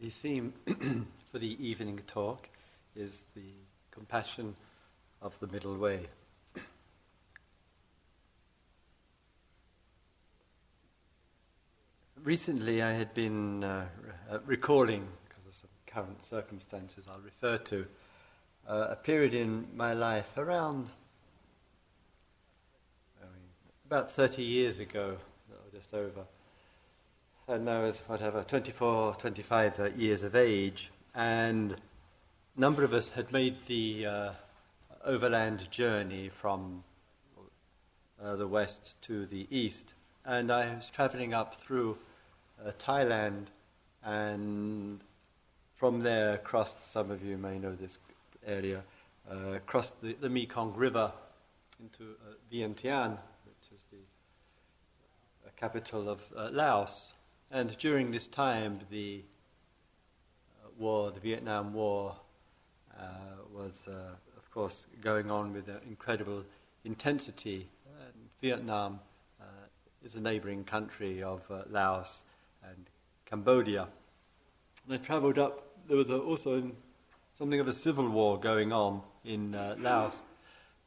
The theme for the evening talk is the compassion of the middle way. Recently, I had been uh, uh, recalling, because of some current circumstances I'll refer to, uh, a period in my life around I mean, about 30 years ago, just over and I was, whatever, 24, 25 uh, years of age, and a number of us had made the uh, overland journey from uh, the west to the east. And I was traveling up through uh, Thailand, and from there crossed, some of you may know this area, uh, crossed the, the, Mekong River into uh, Vientiane, which is the capital of Laos. And during this time, the uh, war, the Vietnam War, uh, was, uh, of course, going on with incredible intensity. Vietnam uh, is a neighboring country of uh, Laos and Cambodia. And I travelled up, there was also something of a civil war going on in uh, Laos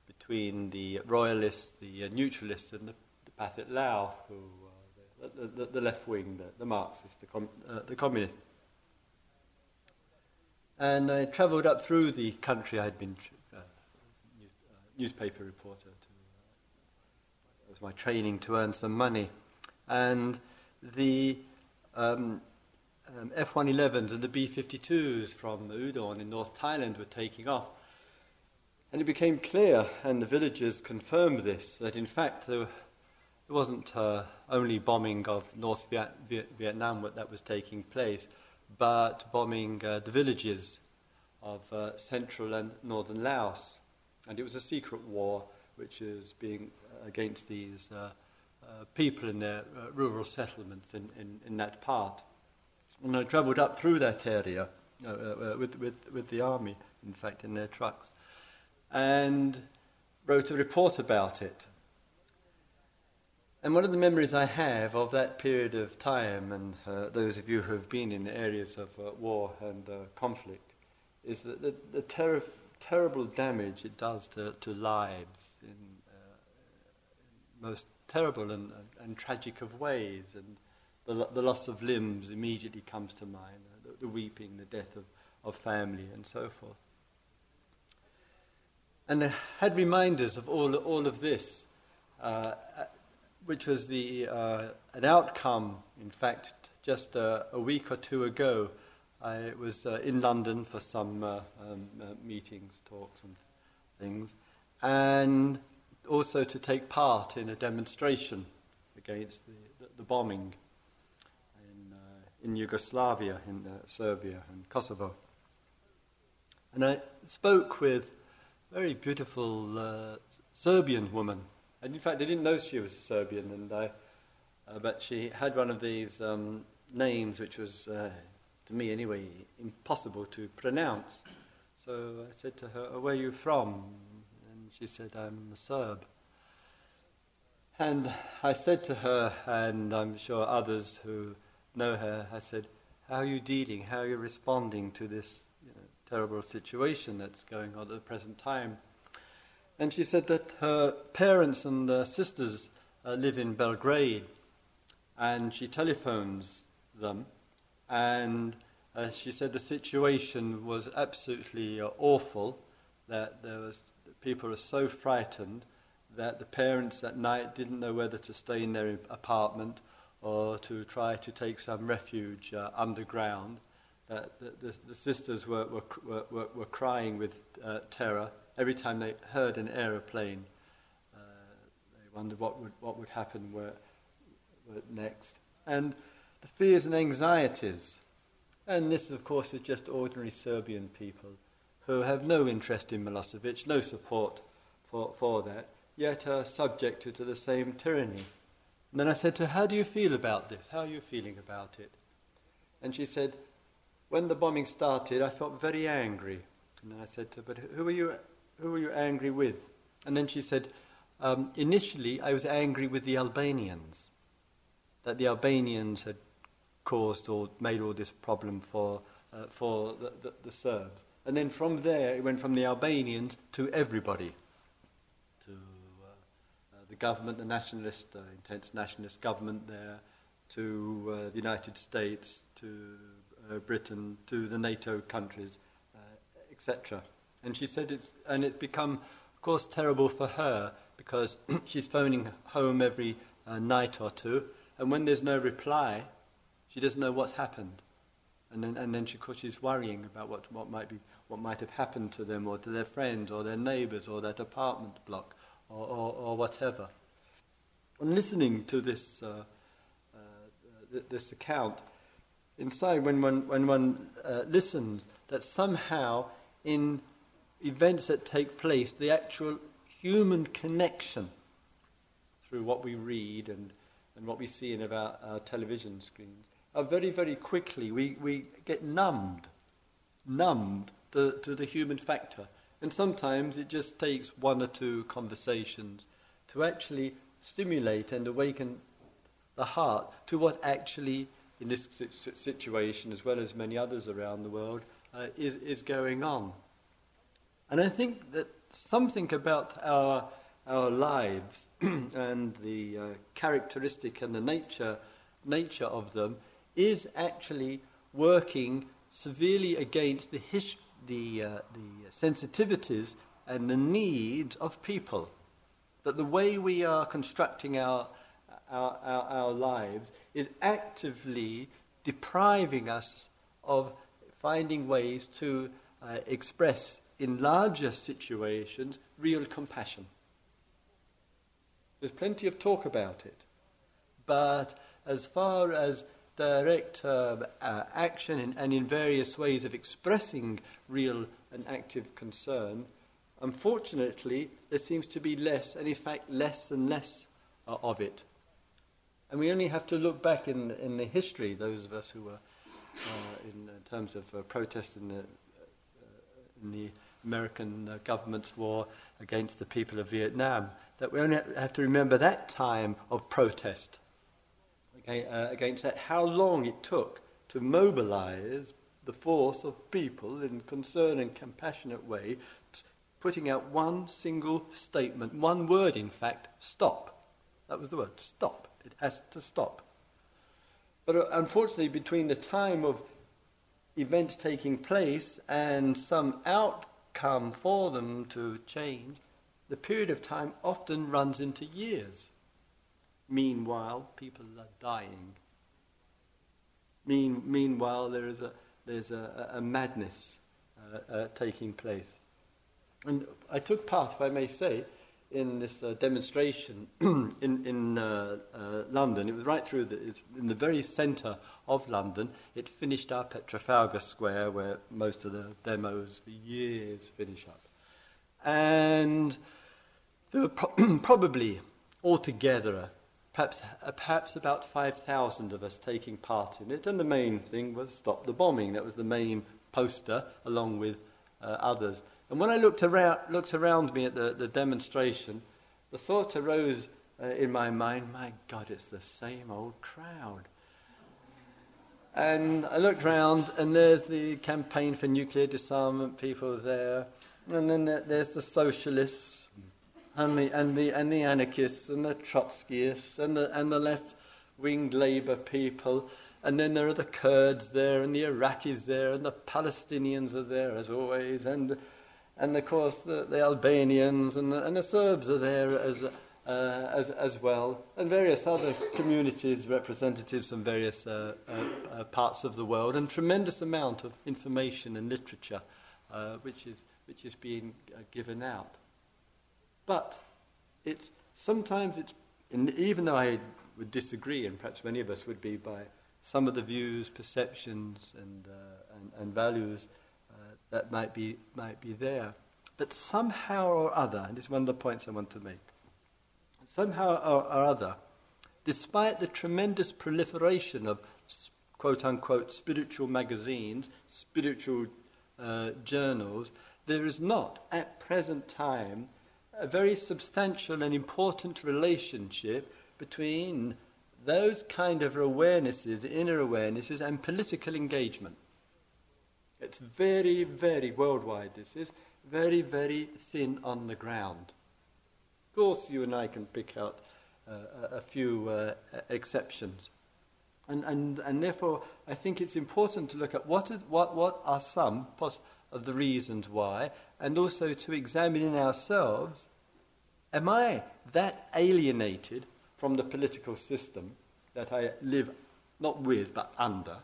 between the royalists, the neutralists, and the, the Pathet Lao, who the, the, left wing, the, the Marxist, the, com, uh, the communist. And I travelled up through the country. I had been uh, uh, newspaper reporter. To, uh, it was my training to earn some money. And the um, um, F-111s and the B-52s from Udon in North Thailand were taking off. And it became clear, and the villagers confirmed this, that in fact there were it wasn't uh, only bombing of North Viet- Viet- Vietnam that was taking place, but bombing uh, the villages of uh, central and northern Laos. And it was a secret war which is being uh, against these uh, uh, people in their rural settlements in, in, in, that part. And I travelled up through that area with, with, with the army, in fact, in their trucks, and wrote a report about it. And one of the memories I have of that period of time, and uh, those of you who have been in areas of uh, war and uh, conflict, is that the, the ter- terrible damage it does to, to lives in, uh, most terrible and, and, tragic of ways. And the, the loss of limbs immediately comes to mind, the, the weeping, the death of, of family, and so forth. And they had reminders of all, all of this. Uh, which was the, uh, an outcome, in fact, just a week or two ago. I was uh, in London for some uh, um, uh, meetings, talks, and things, and also to take part in a demonstration against the, the, the bombing in, uh, in Yugoslavia, in Serbia and Kosovo. And I spoke with a very beautiful Serbian woman and in fact, I didn't know she was a Serbian, and I, uh, but she had one of these um, names which was, uh, to me anyway, impossible to pronounce. So I said to her, oh, Where are you from? And she said, I'm a Serb. And I said to her, and I'm sure others who know her, I said, How are you dealing? How are you responding to this you know, terrible situation that's going on at the present time? And she said that her parents and uh, sisters uh, live in Belgrade, and she telephones them, and uh, she said the situation was absolutely uh, awful. That there was people were so frightened that the parents at night didn't know whether to stay in their apartment or to try to take some refuge uh, underground. That the, the, the, sisters were, were, were, were crying with uh, terror every time they heard an aeroplane, uh, they wondered what would, what would happen next. And the fears and anxieties. And this, of course, is just ordinary Serbian people who have no interest in Milosevic, no support for, for that, yet are subjected to the same tyranny. And then I said to her, How do you feel about this? How are you feeling about it? And she said, When the bombing started, I felt very angry. And then I said to her, But who are you who were you angry with? And then she said, um, Initially, I was angry with the Albanians, that the Albanians had caused or made all this problem for, uh, for the, the, the Serbs. And then from there, it went from the Albanians to everybody, to uh, uh, the government, the nationalist, uh, intense nationalist government there, to uh, the United States, to uh, Britain, to the NATO countries, uh, etc. And she said it's, and it's become, of course, terrible for her because she's phoning home every uh, night or two, and when there's no reply, she doesn't know what's happened. And then, and then she, of course, she's worrying about what, what, might be, what might have happened to them or to their friends or their neighbours or that apartment block or, or, or whatever. And listening to this, uh, uh, th- this account, inside, when one, when one uh, listens, that somehow in events that take place, the actual human connection through what we read and, and what we see in our, our television screens, are very, very quickly, we, we get numbed, numbed to, to the human factor. And sometimes it just takes one or two conversations to actually stimulate and awaken the heart to what actually, in this situation, as well as many others around the world, uh, is, is going on. And I think that something about our, our lives and the uh, characteristic and the nature, nature of them is actually working severely against the, his, the, uh, the sensitivities and the needs of people. That the way we are constructing our, our, our, our lives is actively depriving us of finding ways to uh, express in larger situations real compassion. There's plenty of talk about it. But as far as direct uh, uh, action in, and in various ways of expressing real and active concern, unfortunately, there seems to be less, and in fact, less and less uh, of it. And we only have to look back in, in the history, those of us who were uh, in, in, terms of uh, protest in the, uh, in the American government's war against the people of Vietnam, that we only have to remember that time of protest uh, against that, how long it took to mobilize the force of people in concerned and compassionate way, t- putting out one single statement, one word, in fact, stop. That was the word, stop. It has to stop. But uh, unfortunately, between the time of events taking place and some outcome for them to change, the period of time often runs into years. Meanwhile, people are dying. Mean, meanwhile, there is a, there's a, a madness uh, uh, taking place. And I took part, if I may say, in this uh, demonstration in, in uh, uh, London. It was right through the, in the very centre of London. It finished up at Trafalgar Square, where most of the demos for years finish up. And there were pro- probably altogether perhaps, uh, perhaps about 5,000 of us taking part in it. And the main thing was stop the bombing. That was the main poster, along with uh, others. And when I looked around, looked around me at the, the demonstration, the thought arose uh, in my mind, my God, it's the same old crowd. And I looked round, and there's the campaign for nuclear disarmament people there. And then there's the socialists and the, and the, and the anarchists and the Trotskyists and the, and the left winged Labour people. And then there are the Kurds there and the Iraqis there and the Palestinians are there as always. And, and of course the, the Albanians and the, and the Serbs are there as, uh, as, as well, and various other communities, representatives from various uh, uh, uh parts of the world, and tremendous amount of information and literature uh, which, is, which is being uh, given out. But it's, sometimes it's, even though I would disagree, and perhaps many of us would be by some of the views, perceptions, and, and, and values that might be might be there, but somehow or other, and this is one of the points I want to make. Somehow or, or other, despite the tremendous proliferation of quote unquote spiritual magazines, spiritual uh, journals, there is not at present time a very substantial and important relationship between those kind of awarenesses, inner awarenesses, and political engagement. It's very, very worldwide, this is, very, very thin on the ground. Of course, you and I can pick out uh, a few uh, exceptions. And, and, and therefore, I think it's important to look at what, is, what, what are some of the reasons why, and also to examine in ourselves am I that alienated from the political system that I live not with but under?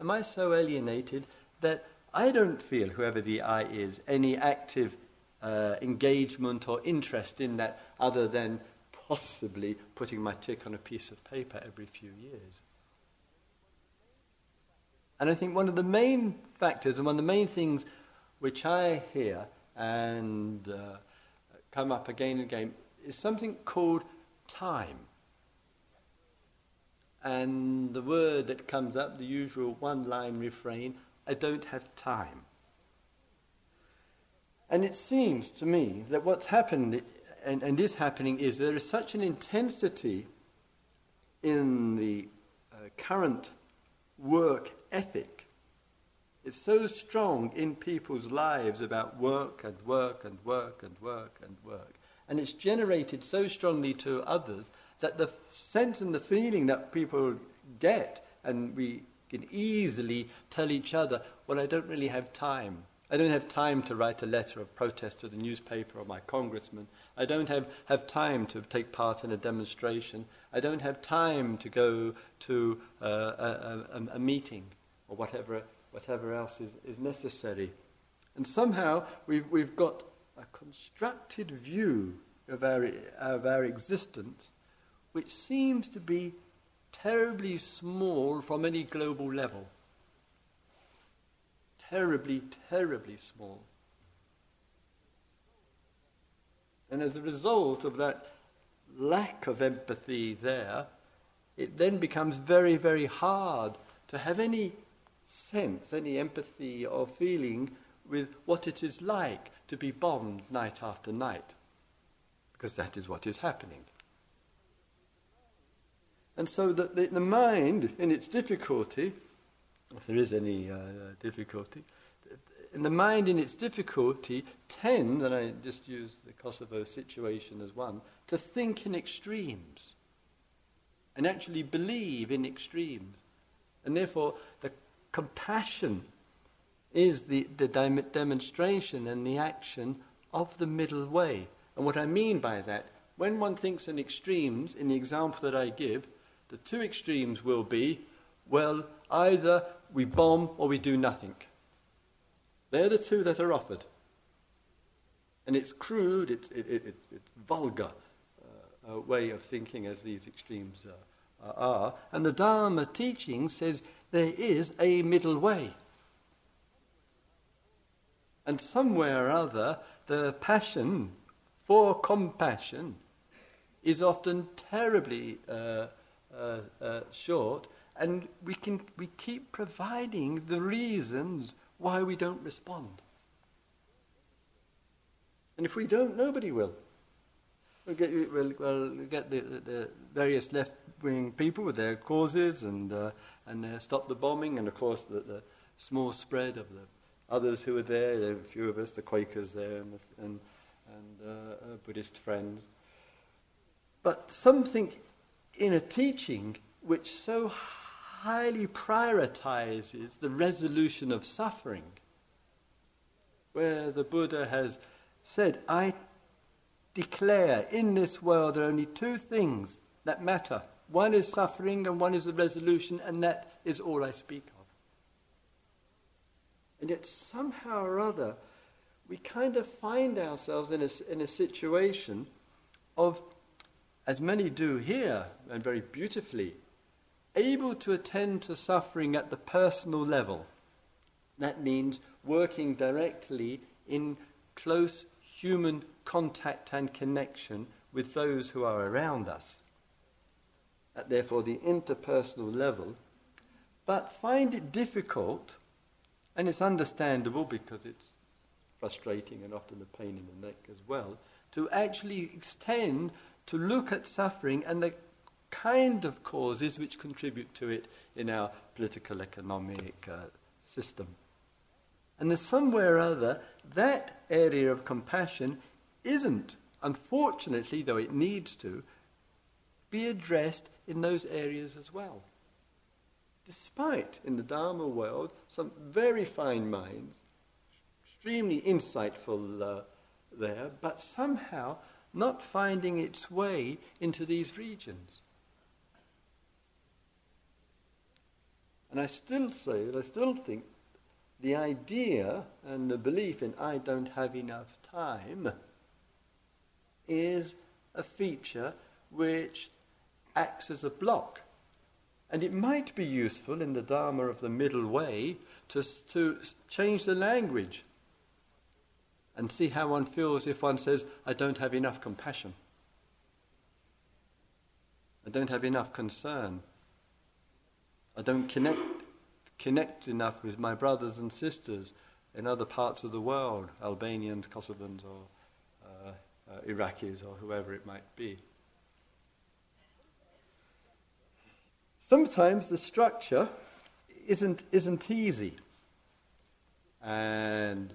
Am I so alienated that I don't feel, whoever the I is, any active uh, engagement or interest in that other than possibly putting my tick on a piece of paper every few years? And I think one of the main factors and one of the main things which I hear and uh, come up again and again is something called time. And the word that comes up, the usual one line refrain, I don't have time. And it seems to me that what's happened and, and is happening is there is such an intensity in the uh, current work ethic. It's so strong in people's lives about work and work and work and work and work. And it's generated so strongly to others that the sense and the feeling that people get, and we can easily tell each other, well, I don't really have time. I don't have time to write a letter of protest to the newspaper or my congressman. I don't have, have time to take part in a demonstration. I don't have time to go to uh, a, a, a meeting or whatever, whatever else is, is necessary. And somehow we've, we've got a constructed view of our, of our existence which seems to be terribly small from any global level. Terribly, terribly small. And as a result of that lack of empathy there, it then becomes very, very hard to have any sense, any empathy or feeling with what it is like to be bombed night after night, because that is what is happening. And so the, the, the mind, in its difficulty, if there is any uh, difficulty, and the mind in its difficulty tends, and I just use the Kosovo situation as one, to think in extremes and actually believe in extremes. And therefore, the compassion is the, the demonstration and the action of the middle way. And what I mean by that, when one thinks in extremes, in the example that I give, the two extremes will be, well, either we bomb or we do nothing. They're the two that are offered. And it's crude, it's, it, it, it, it's vulgar uh, uh, way of thinking as these extremes uh, are. And the Dharma teaching says there is a middle way. And somewhere or other, the passion for compassion is often terribly uh, uh, uh, short, and we, can, we keep providing the reasons why we don't respond. And if we don't, nobody will. We'll get, we'll, we'll get the, the various left-wing people with their causes and, uh, and their stop the bombing, and of course the, the small spread of the others who were there, there were a few of us, the Quakers there, and, and, and uh, uh Buddhist friends. But something in a teaching which so highly prioritizes the resolution of suffering, where the Buddha has said, I declare in this world there are only two things that matter. One is suffering and one is the resolution, and that is all I speak of. And yet, somehow or other, we kind of find ourselves in a, in a situation of as many do here, and very beautifully, able to attend to suffering at the personal level. That means working directly in close human contact and connection with those who are around us. At therefore the interpersonal level, but find it difficult, and it's understandable because it's frustrating and often a pain in the neck as well, to actually extend to look at suffering and the kind of causes which contribute to it in our political economic uh, system. And there's somewhere or other that area of compassion isn't, unfortunately, though it needs to, be addressed in those areas as well. Despite, in the Dharma world, some very fine minds, extremely insightful uh, there, but somehow not finding its way into these regions. And I still say, I still think the idea and the belief in I don't have enough time is a feature which acts as a block. And it might be useful in the Dharma of the middle way to, to change the language and see how one feels if one says, I don't have enough compassion. I don't have enough concern. I don't connect, connect enough with my brothers and sisters in other parts of the world, Albanians, Kosovans, or uh, uh, Iraqis, or whoever it might be. Sometimes the structure isn't, isn't easy. And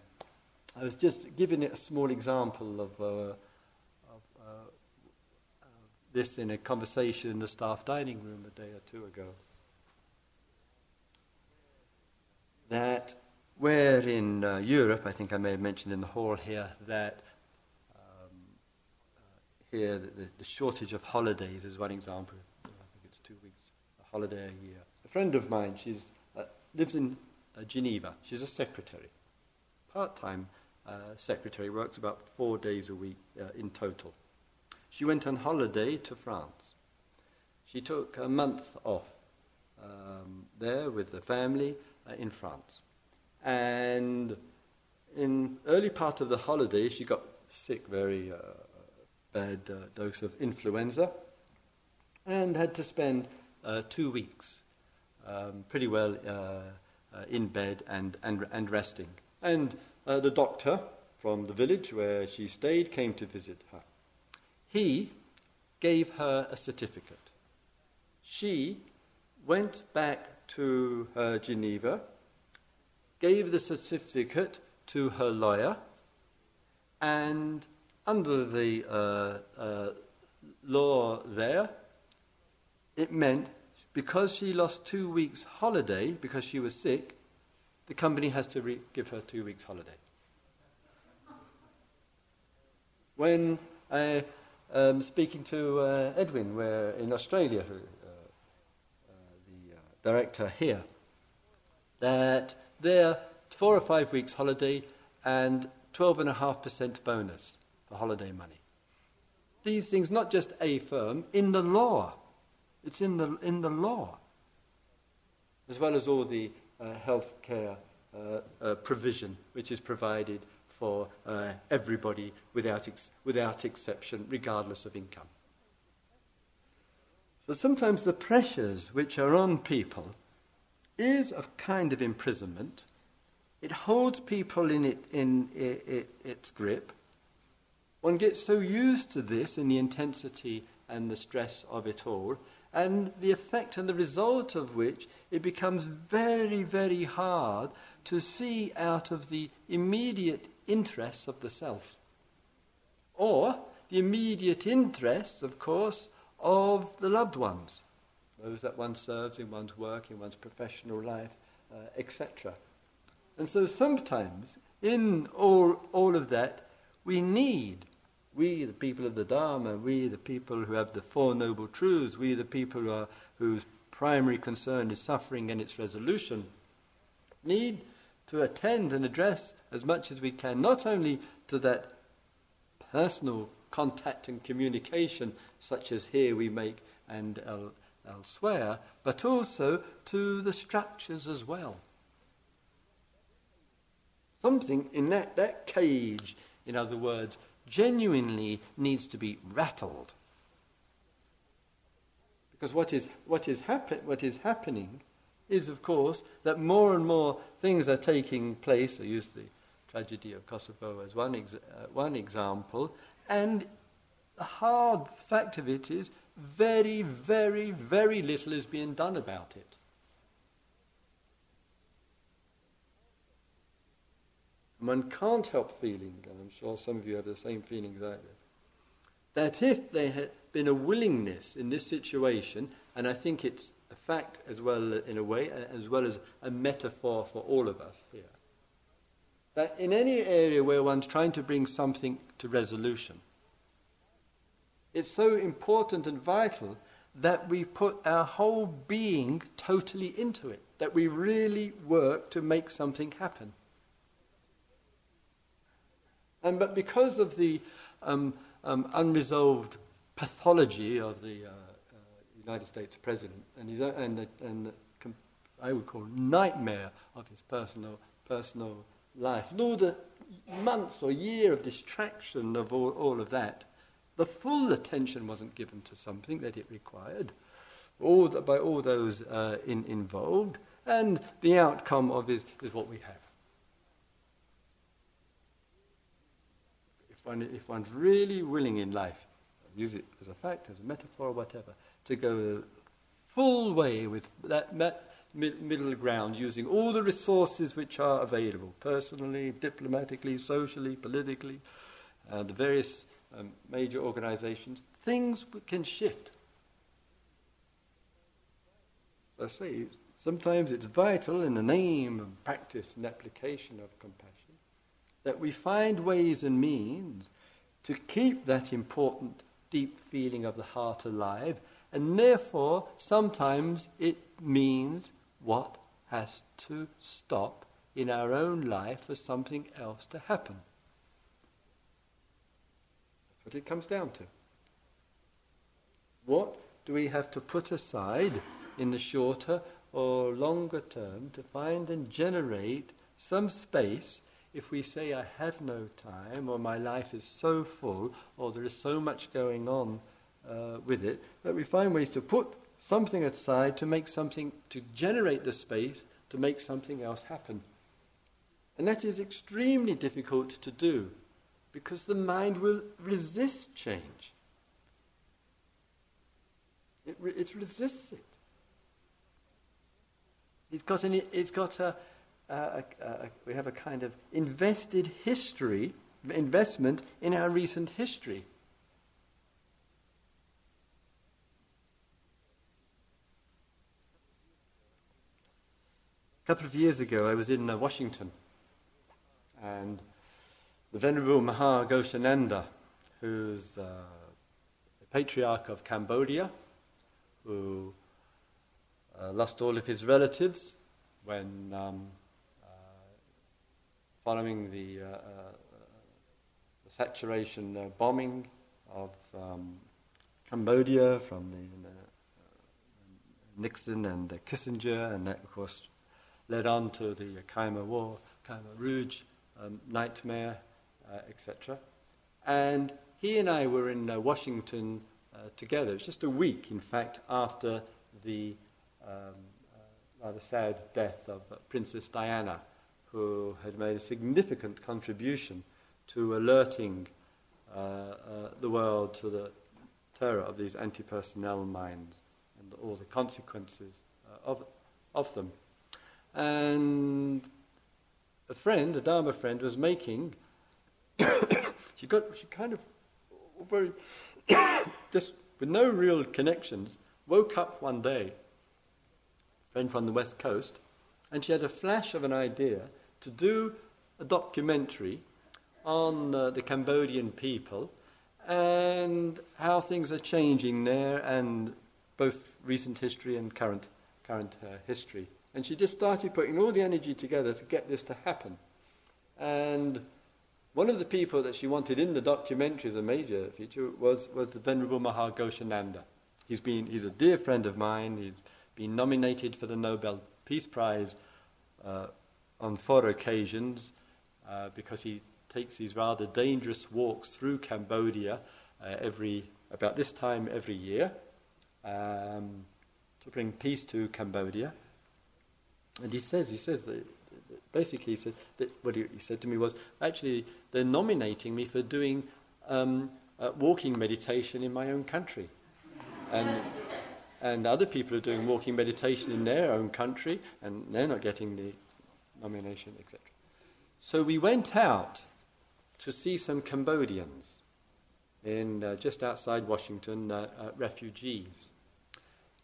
I was just giving a small example of, uh, of uh, this in a conversation in the staff dining room a day or two ago. That where in uh, Europe, I think I may have mentioned in the hall here, that um, uh, here the, the, shortage of holidays is one example. I think it's two weeks, a holiday a year. A friend of mine, she uh, lives in uh, Geneva. She's a secretary, part-time uh, secretary, works about four days a week uh, in total. She went on holiday to France. She took a month off um, there with the family uh, in France. And in early part of the holiday, she got sick, very uh, bad uh, dose of influenza, and had to spend uh, two weeks um, pretty well in bed and, and, and resting. And uh, the doctor from the village where she stayed came to visit her. He gave her a certificate. She went back to her Geneva, gave the certificate to her lawyer, and under the uh, uh, law there, it meant because she lost two weeks' holiday because she was sick, the company has to re- give her two weeks' holiday. When I um, speaking to uh, Edwin, where in Australia, who, uh, uh, the uh, director here, that they're four or five weeks holiday and 12.5% bonus for holiday money. These things, not just a firm, in the law. It's in the, in the law. As well as all the uh, health care uh, uh, provision which is provided for uh, everybody without, ex without exception, regardless of income. So sometimes the pressures which are on people is a kind of imprisonment. It holds people in, it, in it, it, its grip. One gets so used to this in the intensity and the stress of it all and the effect and the result of which it becomes very, very hard to see out of the immediate interests of the self. Or the immediate interests, of course, of the loved ones, those that one serves in one's work, in one's professional life, uh, etc. And so sometimes, in all, all of that, we need we, the people of the Dharma, we, the people who have the Four Noble Truths, we, the people who are, whose primary concern is suffering and its resolution, need to attend and address as much as we can, not only to that personal contact and communication, such as here we make and el- elsewhere, but also to the structures as well. Something in that, that cage, in other words, genuinely needs to be rattled. Because what is, what is, happen, what is happening is, of course, that more and more things are taking place. I use the tragedy of Kosovo as one, ex- uh, one example. And the hard fact of it is, very, very, very little is being done about it. One can't help feeling, and I'm sure some of you have the same feelings I that if there had been a willingness in this situation, and I think it's a fact as well in a way, as well as a metaphor for all of us here, that in any area where one's trying to bring something to resolution, it's so important and vital that we put our whole being totally into it, that we really work to make something happen. And but because of the um, um, unresolved pathology of the uh, uh, United States president and, his, and, the, and the, I would call nightmare of his personal personal life, and all the months or year of distraction of all, all of that, the full attention wasn't given to something that it required, all the, by all those uh, in, involved, and the outcome of is what we have. If, one, if one's really willing in life, use it as a fact, as a metaphor, or whatever, to go full way with that middle ground, using all the resources which are available, personally, diplomatically, socially, politically, uh, the various um, major organizations, things can shift. As I say, sometimes it's vital in the name of practice and application of compassion that we find ways and means to keep that important deep feeling of the heart alive, and therefore sometimes it means what has to stop in our own life for something else to happen. That's what it comes down to. What do we have to put aside in the shorter or longer term to find and generate some space if we say, I have no time, or my life is so full, or there is so much going on uh, with it, that we find ways to put something aside to make something, to generate the space to make something else happen. And that is extremely difficult to do because the mind will resist change. It, re- it resists it. It's got, an, it's got a, a, a, we have a kind of invested history, investment in our recent history. A couple of years ago, I was in uh, Washington, and the Venerable Maha Ghosananda, who's uh, the patriarch of Cambodia, who uh, lost all of his relatives when um, following the, uh, uh, the saturation uh, bombing of um, Cambodia from the, Nixon and Kissinger, and that, of course, led on to the Khmer War, Khmer Rouge um, nightmare, uh, etc. And he and I were in uh, Washington uh, together. It was just a week, in fact, after the um, rather sad death of Princess Diana who had made a significant contribution to alerting uh, uh, the world to the terror of these anti-personnel mines and all the consequences uh, of, of them. And a friend, a Dharma friend, was making, she got, she kind of very, just with no real connections, woke up one day, friend from the West Coast, and she had a flash of an idea to do a documentary on uh, the Cambodian people and how things are changing there, and both recent history and current, current uh, history. And she just started putting all the energy together to get this to happen. And one of the people that she wanted in the documentary as a major feature was, was the Venerable Maha Ghosananda. He's, been, he's a dear friend of mine. He's been nominated for the Nobel Peace Prize uh, on four occasions uh, because he takes these rather dangerous walks through Cambodia uh, every about this time every year um, to bring peace to Cambodia. And he says, he says that basically he said that what he, he, said to me was actually they're nominating me for doing um, uh, walking meditation in my own country. and, and other people are doing walking meditation in their own country, and they're not getting the nomination, etc. So we went out to see some Cambodians in uh, just outside Washington, uh, uh, refugees.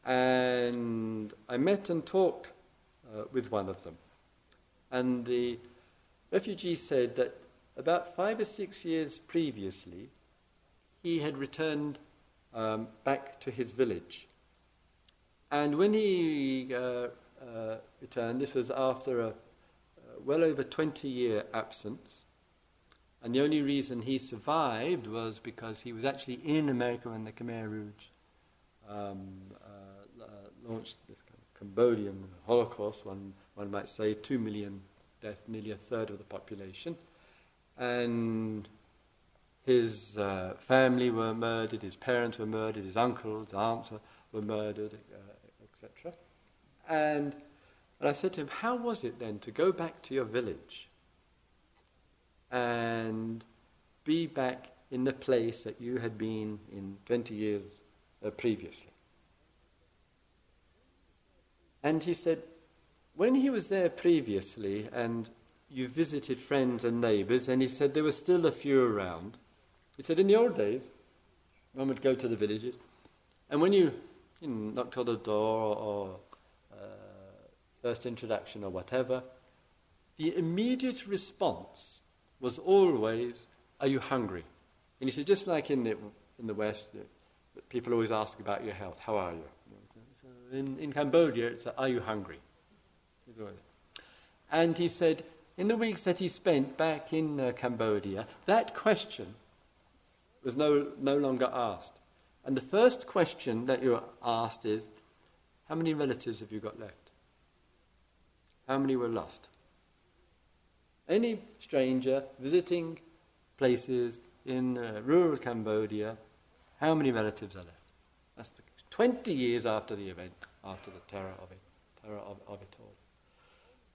And I met and talked uh, with one of them. And the refugee said that about five or six years previously, he had returned um, back to his village. And when he uh, uh, returned, this was after a well over 20 year absence. And the only reason he survived was because he was actually in America when the Khmer Rouge um, uh, launched this kind of Cambodian Holocaust, one, one might say, two million deaths, nearly a third of the population. And his uh, family were murdered, his parents were murdered, his uncles, aunts were murdered, uh, etc. And and I said to him, How was it then to go back to your village and be back in the place that you had been in 20 years uh, previously? And he said, When he was there previously and you visited friends and neighbours, and he said there were still a few around. He said, In the old days, one would go to the villages, and when you, you know, knocked on the door or first introduction or whatever, the immediate response was always, Are you hungry? And he said, just like in the, in the West, people always ask about your health. How are you? In, in Cambodia, it's, Are you hungry? And he said, in the weeks that he spent back in uh, Cambodia, that question was no, no longer asked. And the first question that you're asked is, How many relatives have you got left? How many were lost? Any stranger visiting places in uh, rural Cambodia, how many relatives are left? That's the, 20 years after the event, after the terror of it, terror of, of it all.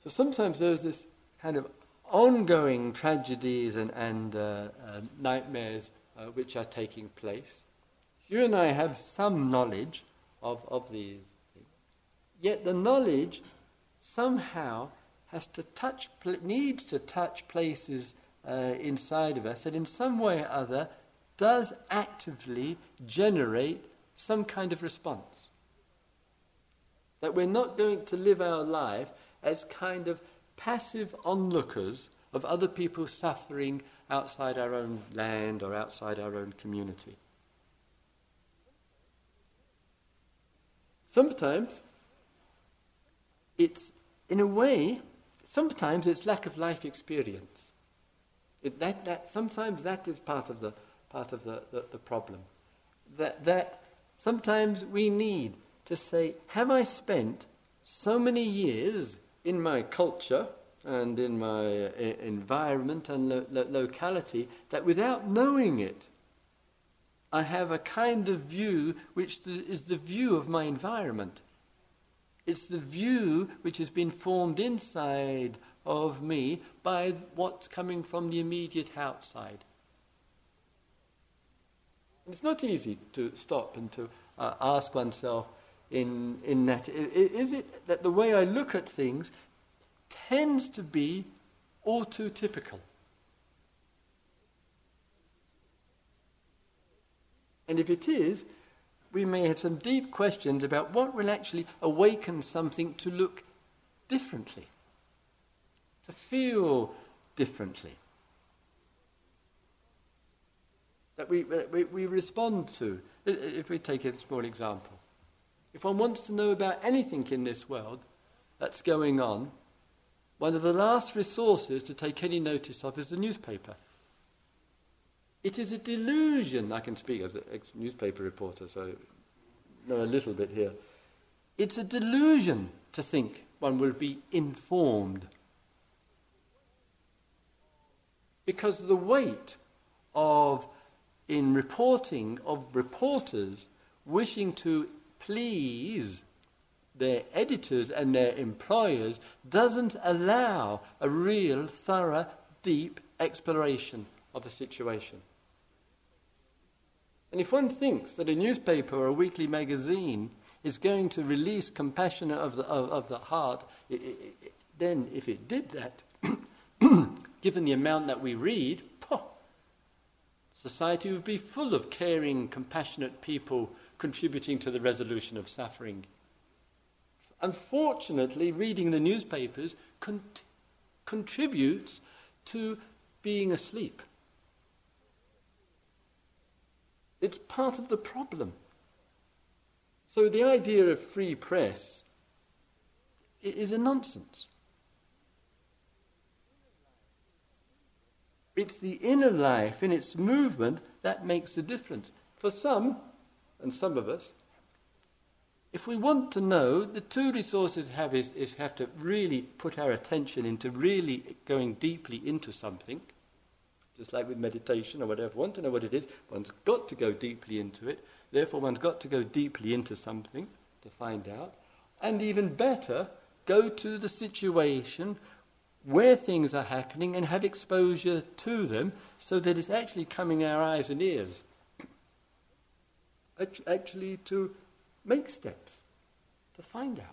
So sometimes there's this kind of ongoing tragedies and, and uh, uh, nightmares uh, which are taking place. You and I have some knowledge of, of these things. Yet the knowledge somehow has to touch, needs to touch places uh, inside of us that in some way or other does actively generate some kind of response. That we're not going to live our life as kind of passive onlookers of other people suffering outside our own land or outside our own community. Sometimes it's, in a way, sometimes it's lack of life experience. It, that, that, sometimes that is part of the, part of the, the, the problem. That, that sometimes we need to say, have I spent so many years in my culture and in my uh, environment and lo- lo- locality that without knowing it, I have a kind of view which is the view of my environment. It's the view which has been formed inside of me by what's coming from the immediate outside. It's not easy to stop and to uh, ask oneself in, in that is it that the way I look at things tends to be all too typical? And if it is, we may have some deep questions about what will actually awaken something to look differently, to feel differently. That we, we, we respond to. If we take a small example, if one wants to know about anything in this world that's going on, one of the last resources to take any notice of is the newspaper. It is a delusion. I can speak as a newspaper reporter, so know a little bit here. It's a delusion to think one will be informed. Because the weight of, in reporting, of reporters wishing to please their editors and their employers doesn't allow a real, thorough, deep exploration of the situation. And if one thinks that a newspaper or a weekly magazine is going to release compassion of the, of, of the heart, it, it, it, then if it did that, given the amount that we read, poh, society would be full of caring, compassionate people contributing to the resolution of suffering. Unfortunately, reading the newspapers con- contributes to being asleep. It's part of the problem. So the idea of free press is a nonsense. It's the inner life in its movement that makes the difference. For some, and some of us, if we want to know, the two resources have is, is have to really put our attention into really going deeply into something, just like with meditation or whatever. Want to know what it is, one's got to go deeply into it. Therefore, one's got to go deeply into something to find out. And even better, go to the situation where things are happening and have exposure to them so that it's actually coming our eyes and ears. Actually, to make steps to find out.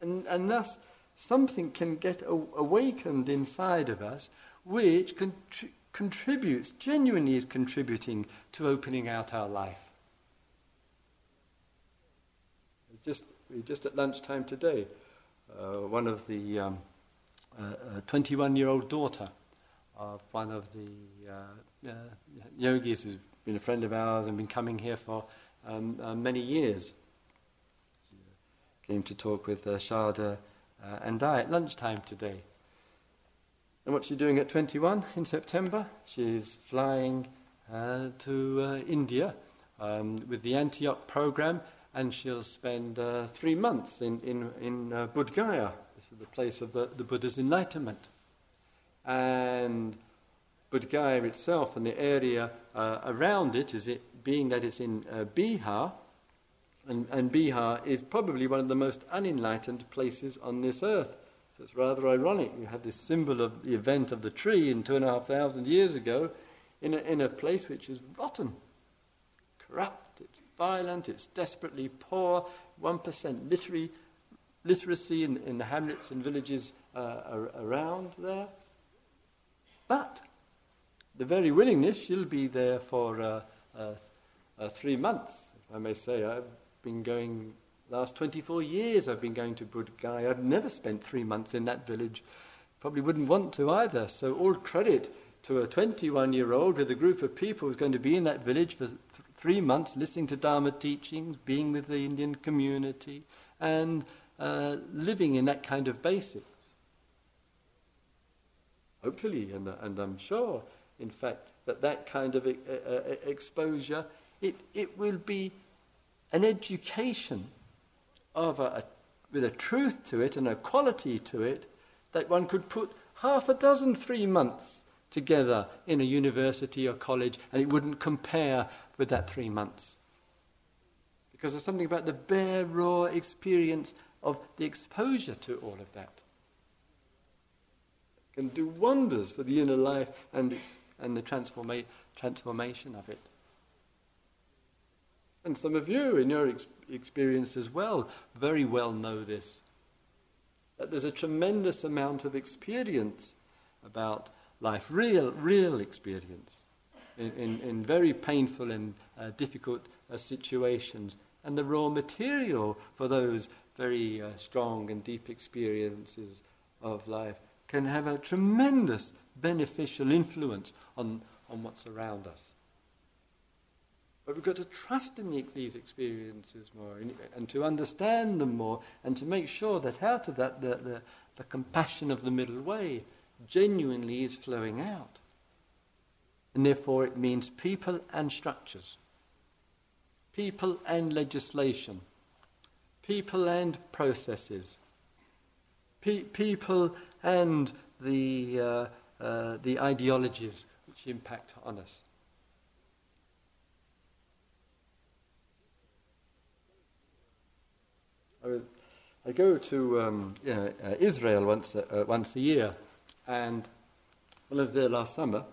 And, and thus, something can get awakened inside of us which contri- contributes, genuinely is contributing to opening out our life. Just, just at lunchtime today, uh, one of the 21 um, uh, year old daughter of one of the uh, uh, yogis who's been a friend of ours and been coming here for um, uh, many years. She came to talk with uh, Shada uh, and I at lunchtime today. And what's she doing at 21 in September? She's flying uh, to uh, India um, with the Antioch program, and she'll spend uh, three months in, in, in uh, Bodh Gaya. This is the place of the, the Buddha's enlightenment. And Bodh Gaya itself and the area uh, around it, is it being that it's in uh, Bihar, and, and Bihar is probably one of the most unenlightened places on this earth. So it's rather ironic. You have this symbol of the event of the tree in two and a half thousand years ago in a, in a place which is rotten, corrupt, it's violent, it's desperately poor, 1% literary, literacy in, in the hamlets and villages uh, around there. But the very willingness, she'll be there for uh, uh, uh, three months, if I may say. I've been going, last 24 years I've been going to Bodh Gaya. I've never spent three months in that village. Probably wouldn't want to either. So all credit to a 21 year old with a group of people who's going to be in that village for th- three months, listening to Dharma teachings, being with the Indian community, and uh, living in that kind of basics. Hopefully, and, and I'm sure in fact, that that kind of uh, uh, exposure, it, it will be an education of a, a, with a truth to it and a quality to it that one could put half a dozen three months together in a university or college and it wouldn't compare with that three months. Because there's something about the bare, raw experience of the exposure to all of that. It can do wonders for the inner life and and the transforma- transformation of it. And some of you, in your ex- experience as well, very well know this. That there's a tremendous amount of experience about life, real, real experience, in, in, in very painful and uh, difficult uh, situations, and the raw material for those very uh, strong and deep experiences of life can have a tremendous beneficial influence on, on what's around us. But we've got to trust in the, these experiences more and, and, to understand them more and to make sure that out of that the, the, the compassion of the middle way genuinely is flowing out. And therefore it means people and structures, people and legislation, people and processes, pe- people and the uh, uh, the ideologies which impact on us. I, I go to um, uh, Israel once, uh, once a year, and I was there last summer,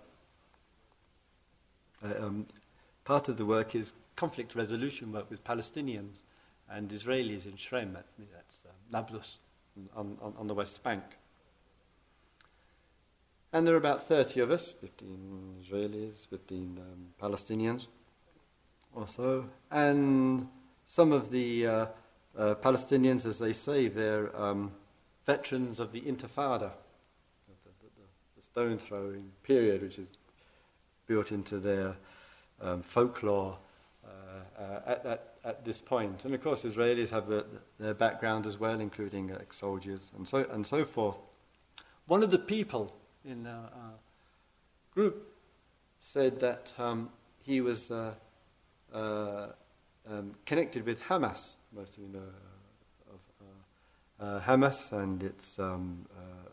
uh, um, part of the work is conflict resolution work with Palestinians and Israelis in Shechem, that's uh, Nablus, on, on, on the West Bank. And there are about 30 of us 15 Israelis, 15 um, Palestinians or so. And some of the uh, uh, Palestinians, as they say, they're um, veterans of the Intifada, the, the, the, stone throwing period, which is built into their um, folklore uh, uh at, at, at, this point. And of course, Israelis have the, their background as well, including ex soldiers and so, and so forth. One of the people in our, group said that um, he was uh, uh, um, connected with Hamas. Most of you know of uh, uh, Hamas and its um, uh,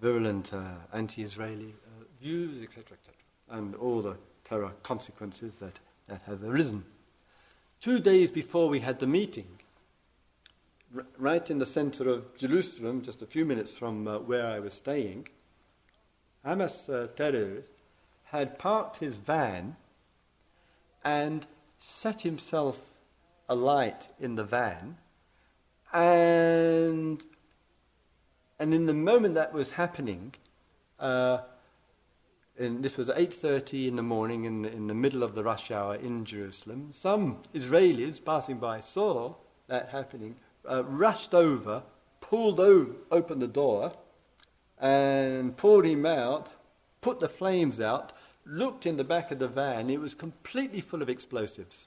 virulent anti-Israeli views, etc., etc., and all the terror consequences that, that have arisen. Two days before we had the meeting, r- right in the center of Jerusalem, just a few minutes from uh, where I was staying, Hamas uh, had parked his van and set himself alight in the van and and in the moment that was happening uh, and this was 8.30 in the morning in the, in the middle of the rush hour in Jerusalem. Some Israelis passing by saw that happening, uh, rushed over, pulled over, opened the door, and pulled him out, put the flames out, looked in the back of the van, it was completely full of explosives.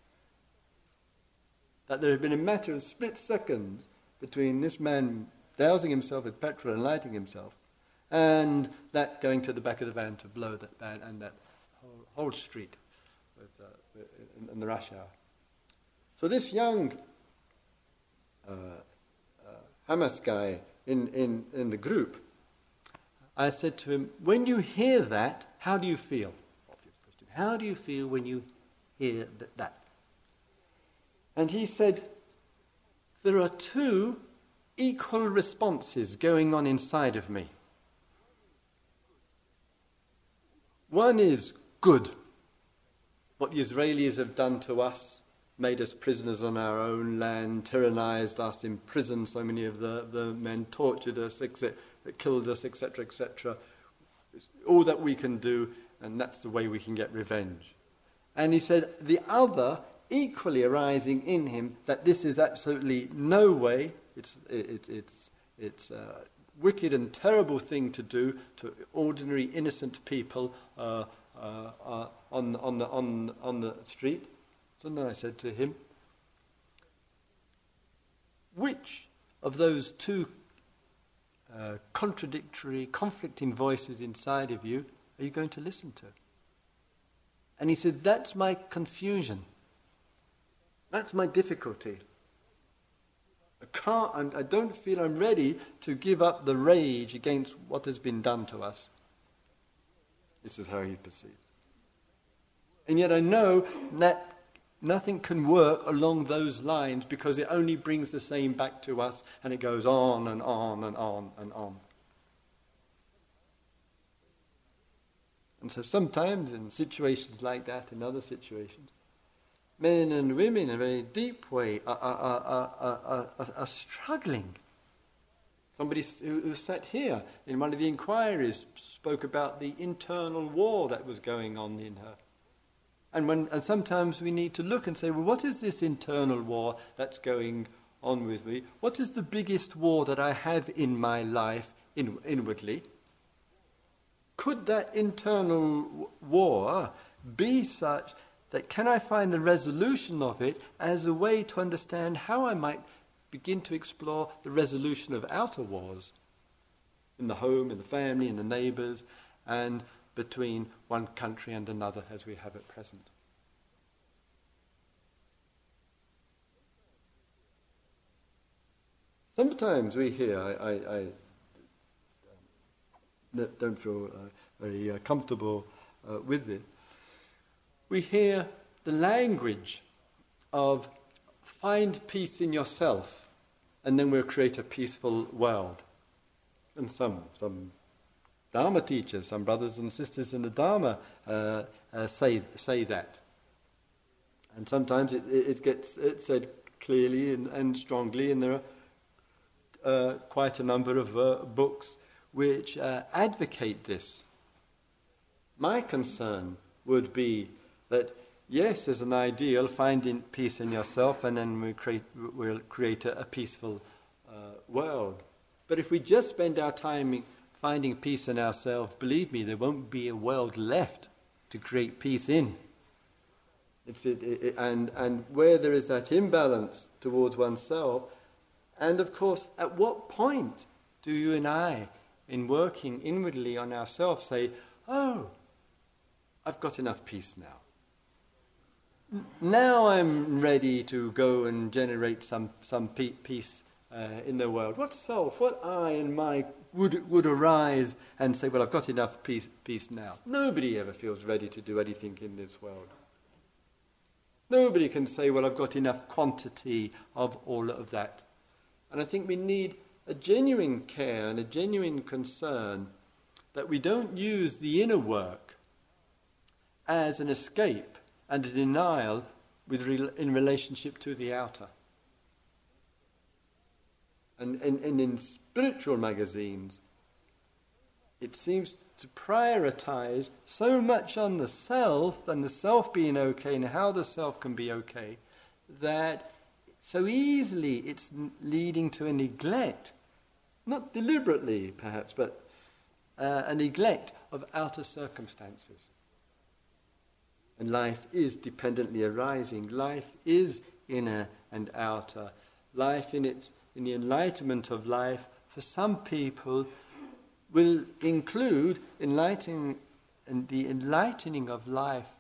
That there had been a matter of split seconds between this man dousing himself with petrol and lighting himself, and that going to the back of the van to blow that van and that whole, whole street with, uh, in, in, the rush hour. So this young uh, uh, Hamas guy in, in, in the group I said to him, When you hear that, how do you feel? How do you feel when you hear that? And he said, There are two equal responses going on inside of me. One is good. What the Israelis have done to us, made us prisoners on our own land, tyrannized us, imprisoned so many of the, the men, tortured us, killed us, etc., etc. All that we can do, and that's the way we can get revenge. And he said, the other equally arising in him that this is absolutely no way, it's, it, it's, it's a wicked and terrible thing to do to ordinary innocent people uh, uh, uh, on, on, the, on, on the street. So then I said to him, which of those two uh, contradictory, conflicting voices inside of you are you going to listen to? And he said, That's my confusion. That's my difficulty. I can't, I'm, I do not feel I'm ready to give up the rage against what has been done to us. This is how he perceives. And yet I know that Nothing can work along those lines because it only brings the same back to us and it goes on and on and on and on. And so sometimes in situations like that, in other situations, men and women in a very deep way are, are, are, are, struggling. Somebody who sat here in one of the inquiries spoke about the internal war that was going on in her. And, when, and sometimes we need to look and say, well, what is this internal war that's going on with me? What is the biggest war that I have in my life in, inwardly? Could that internal war be such that can I find the resolution of it as a way to understand how I might begin to explore the resolution of outer wars in the home, in the family, in the neighbours, and between one country and another as we have at present. Sometimes we hear, I, I, I um, don't feel uh, very uh, comfortable uh, with it, we hear the language of find peace in yourself and then we'll create a peaceful world. And some, some Dharma teachers, some brothers and sisters in the Dharma uh, uh, say, say that. And sometimes it, it gets it's said clearly and, and strongly, and there are uh, quite a number of books which uh, advocate this. My concern would be that, yes, as an ideal, finding peace in yourself, and then we create, we'll create a, a peaceful uh, world. But if we just spend our time finding peace in ourselves, believe me, there won't be a world left to create peace in. It, it, and, and where there is that imbalance towards oneself, and of course, at what point do you and I, in working inwardly on ourselves, say, Oh, I've got enough peace now. Now I'm ready to go and generate some, some peace uh, in the world. What self, what I and my would, would arise and say, Well, I've got enough peace, peace now. Nobody ever feels ready to do anything in this world. Nobody can say, well, I've got enough quantity of all of that. And I think we need a genuine care and a genuine concern that we don't use the inner work as an escape and a denial with re- in relationship to the outer. And, and, and in spiritual magazines, it seems to prioritize so much on the self and the self being okay and how the self can be okay that so easily it's leading to a neglect, not deliberately perhaps, but uh, a neglect of outer circumstances. And life is dependently arising. Life is inner and outer. Life in its in the enlightenment of life, for some people, will include enlightening and the enlightening of life,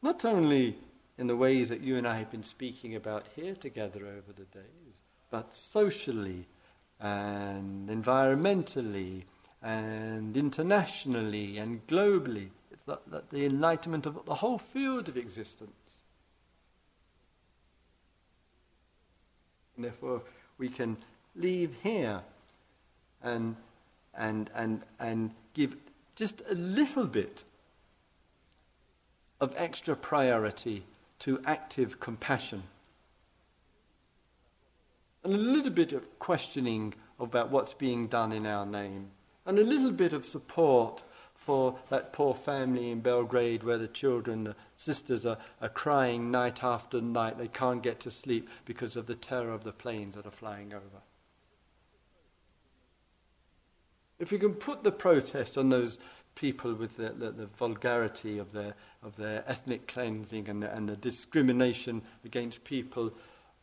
not only in the ways that you and I have been speaking about here together over the days, but socially and environmentally and internationally and globally. It's that, that the enlightenment of the whole field of existence. And therefore, we can leave here and and, and, and give just a little bit of extra priority to active compassion. And a little bit of questioning about what's being done in our name. And a little bit of support for that poor family in Belgrade where the children, the sisters are, are crying night after night. They can't get to sleep because of the terror of the planes that are flying over. If we can put the protest on those people with the, the, the vulgarity of their, of their ethnic cleansing and the, and the discrimination against people,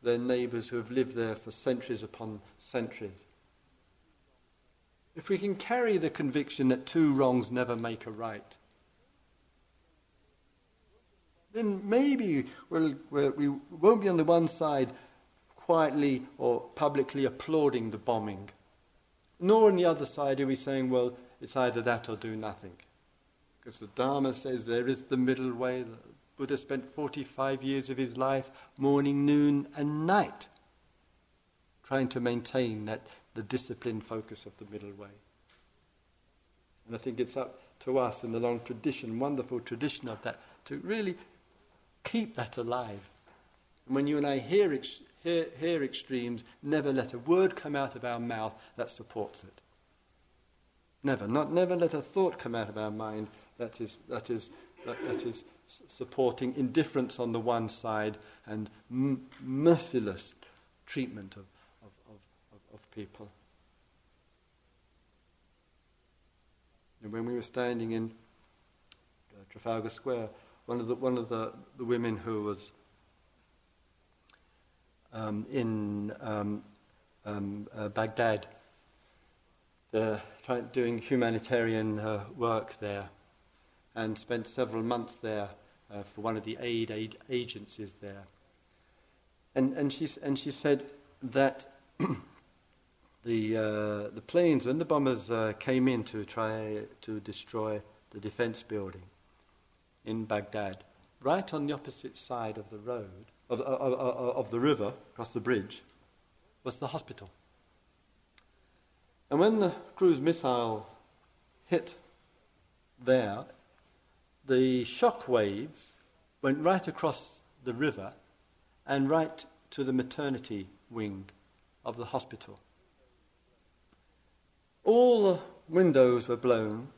their neighbours who have lived there for centuries upon centuries. If we can carry the conviction that two wrongs never make a right, then maybe we'll, we'll, we won't be on the one side quietly or publicly applauding the bombing nor on the other side are we saying, well, it's either that or do nothing. Because the Dharma says there is the middle way. The Buddha spent 45 years of his life, morning, noon, and night, trying to maintain that the disciplined focus of the middle way. And I think it's up to us in the long tradition, wonderful tradition of that, to really keep that alive. And when you and I hear it, hear, extremes, never let a word come out of our mouth that supports it. Never. Not, never let a thought come out of our mind that is, that is, that, that is supporting indifference on the one side and m- merciless treatment of, of, of, of people. And when we were standing in uh, Trafalgar Square, one of the, one of the, the women who was um, in um, um, uh, Baghdad, doing humanitarian uh, work there, and spent several months there uh, for one of the aid, aid agencies there. And, and, she, and she said that the, uh, the planes, when the bombers uh, came in to try to destroy the defense building in Baghdad, right on the opposite side of the road of, of, of the river, across the bridge, was the hospital. And when the cruise missile hit there, the shock waves went right across the river and right to the maternity wing of the hospital. All the windows were blown.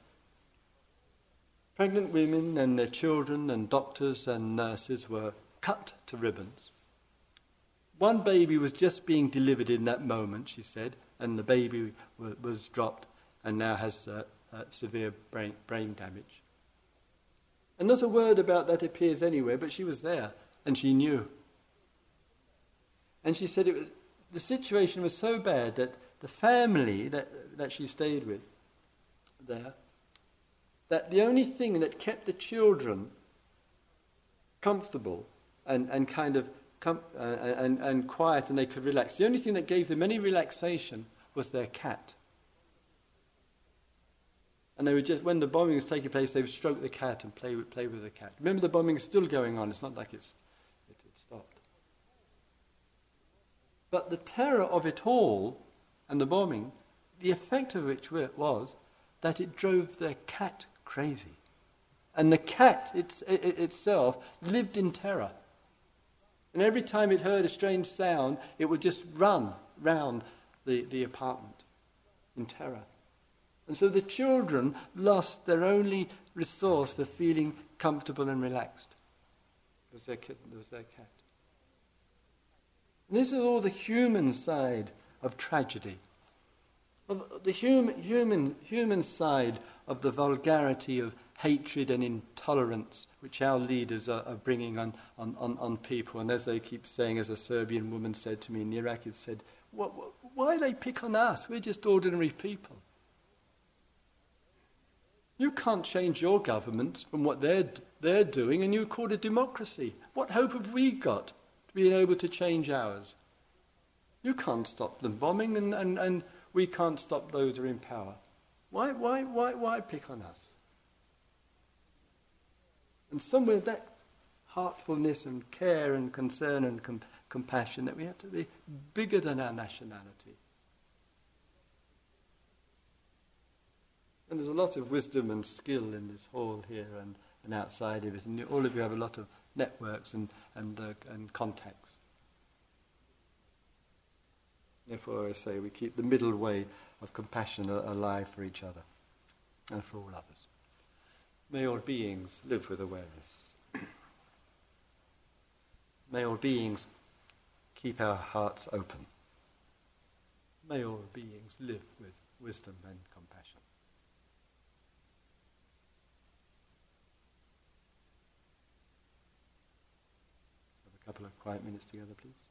Pregnant women and their children and doctors and nurses were cut to ribbons. One baby was just being delivered in that moment, she said, and the baby w- was dropped and now has uh, uh, severe brain, brain damage. And not a word about that appears anywhere, but she was there and she knew. And she said it was, the situation was so bad that the family that, that she stayed with there, that the only thing that kept the children comfortable and, and kind of com- uh, and, and quiet and they could relax, the only thing that gave them any relaxation was their cat. And they would just, when the bombing was taking place, they would stroke the cat and play with, play with the cat. Remember, the bombing is still going on. It's not like it's, it, it stopped. But the terror of it all and the bombing, the effect of which was that it drove their cat crazy. And the cat it, itself lived in terror. And every time it heard a strange sound, it would just run round the, the apartment in terror. And so the children lost their only resource for feeling comfortable and relaxed. It was their kitten, it was their cat. And this is all the human side of tragedy. Of the human, human, human side of the vulgarity of hatred and intolerance which our leaders are, are bringing on, on, on, on, people. And as they keep saying, as a Serbian woman said to me in Iraq, it said, why they pick on us? We're just ordinary people. You can't change your government from what they're, they're doing, and you call it democracy. What hope have we got to being able to change ours? You can't stop them bombing, and, and, and we can't stop those who are in power. Why, why, why, why pick on us? And somewhere that heartfulness and care and concern and com- compassion that we have to be bigger than our nationality. And there's a lot of wisdom and skill in this hall here and, and outside of it. And all of you have a lot of networks and, and, uh, and contacts. Therefore, I say we keep the middle way of compassion alive for each other and for all others. May all beings live with awareness. May all beings keep our hearts open. May all beings live with wisdom and compassion. Have a couple of quiet minutes together, please.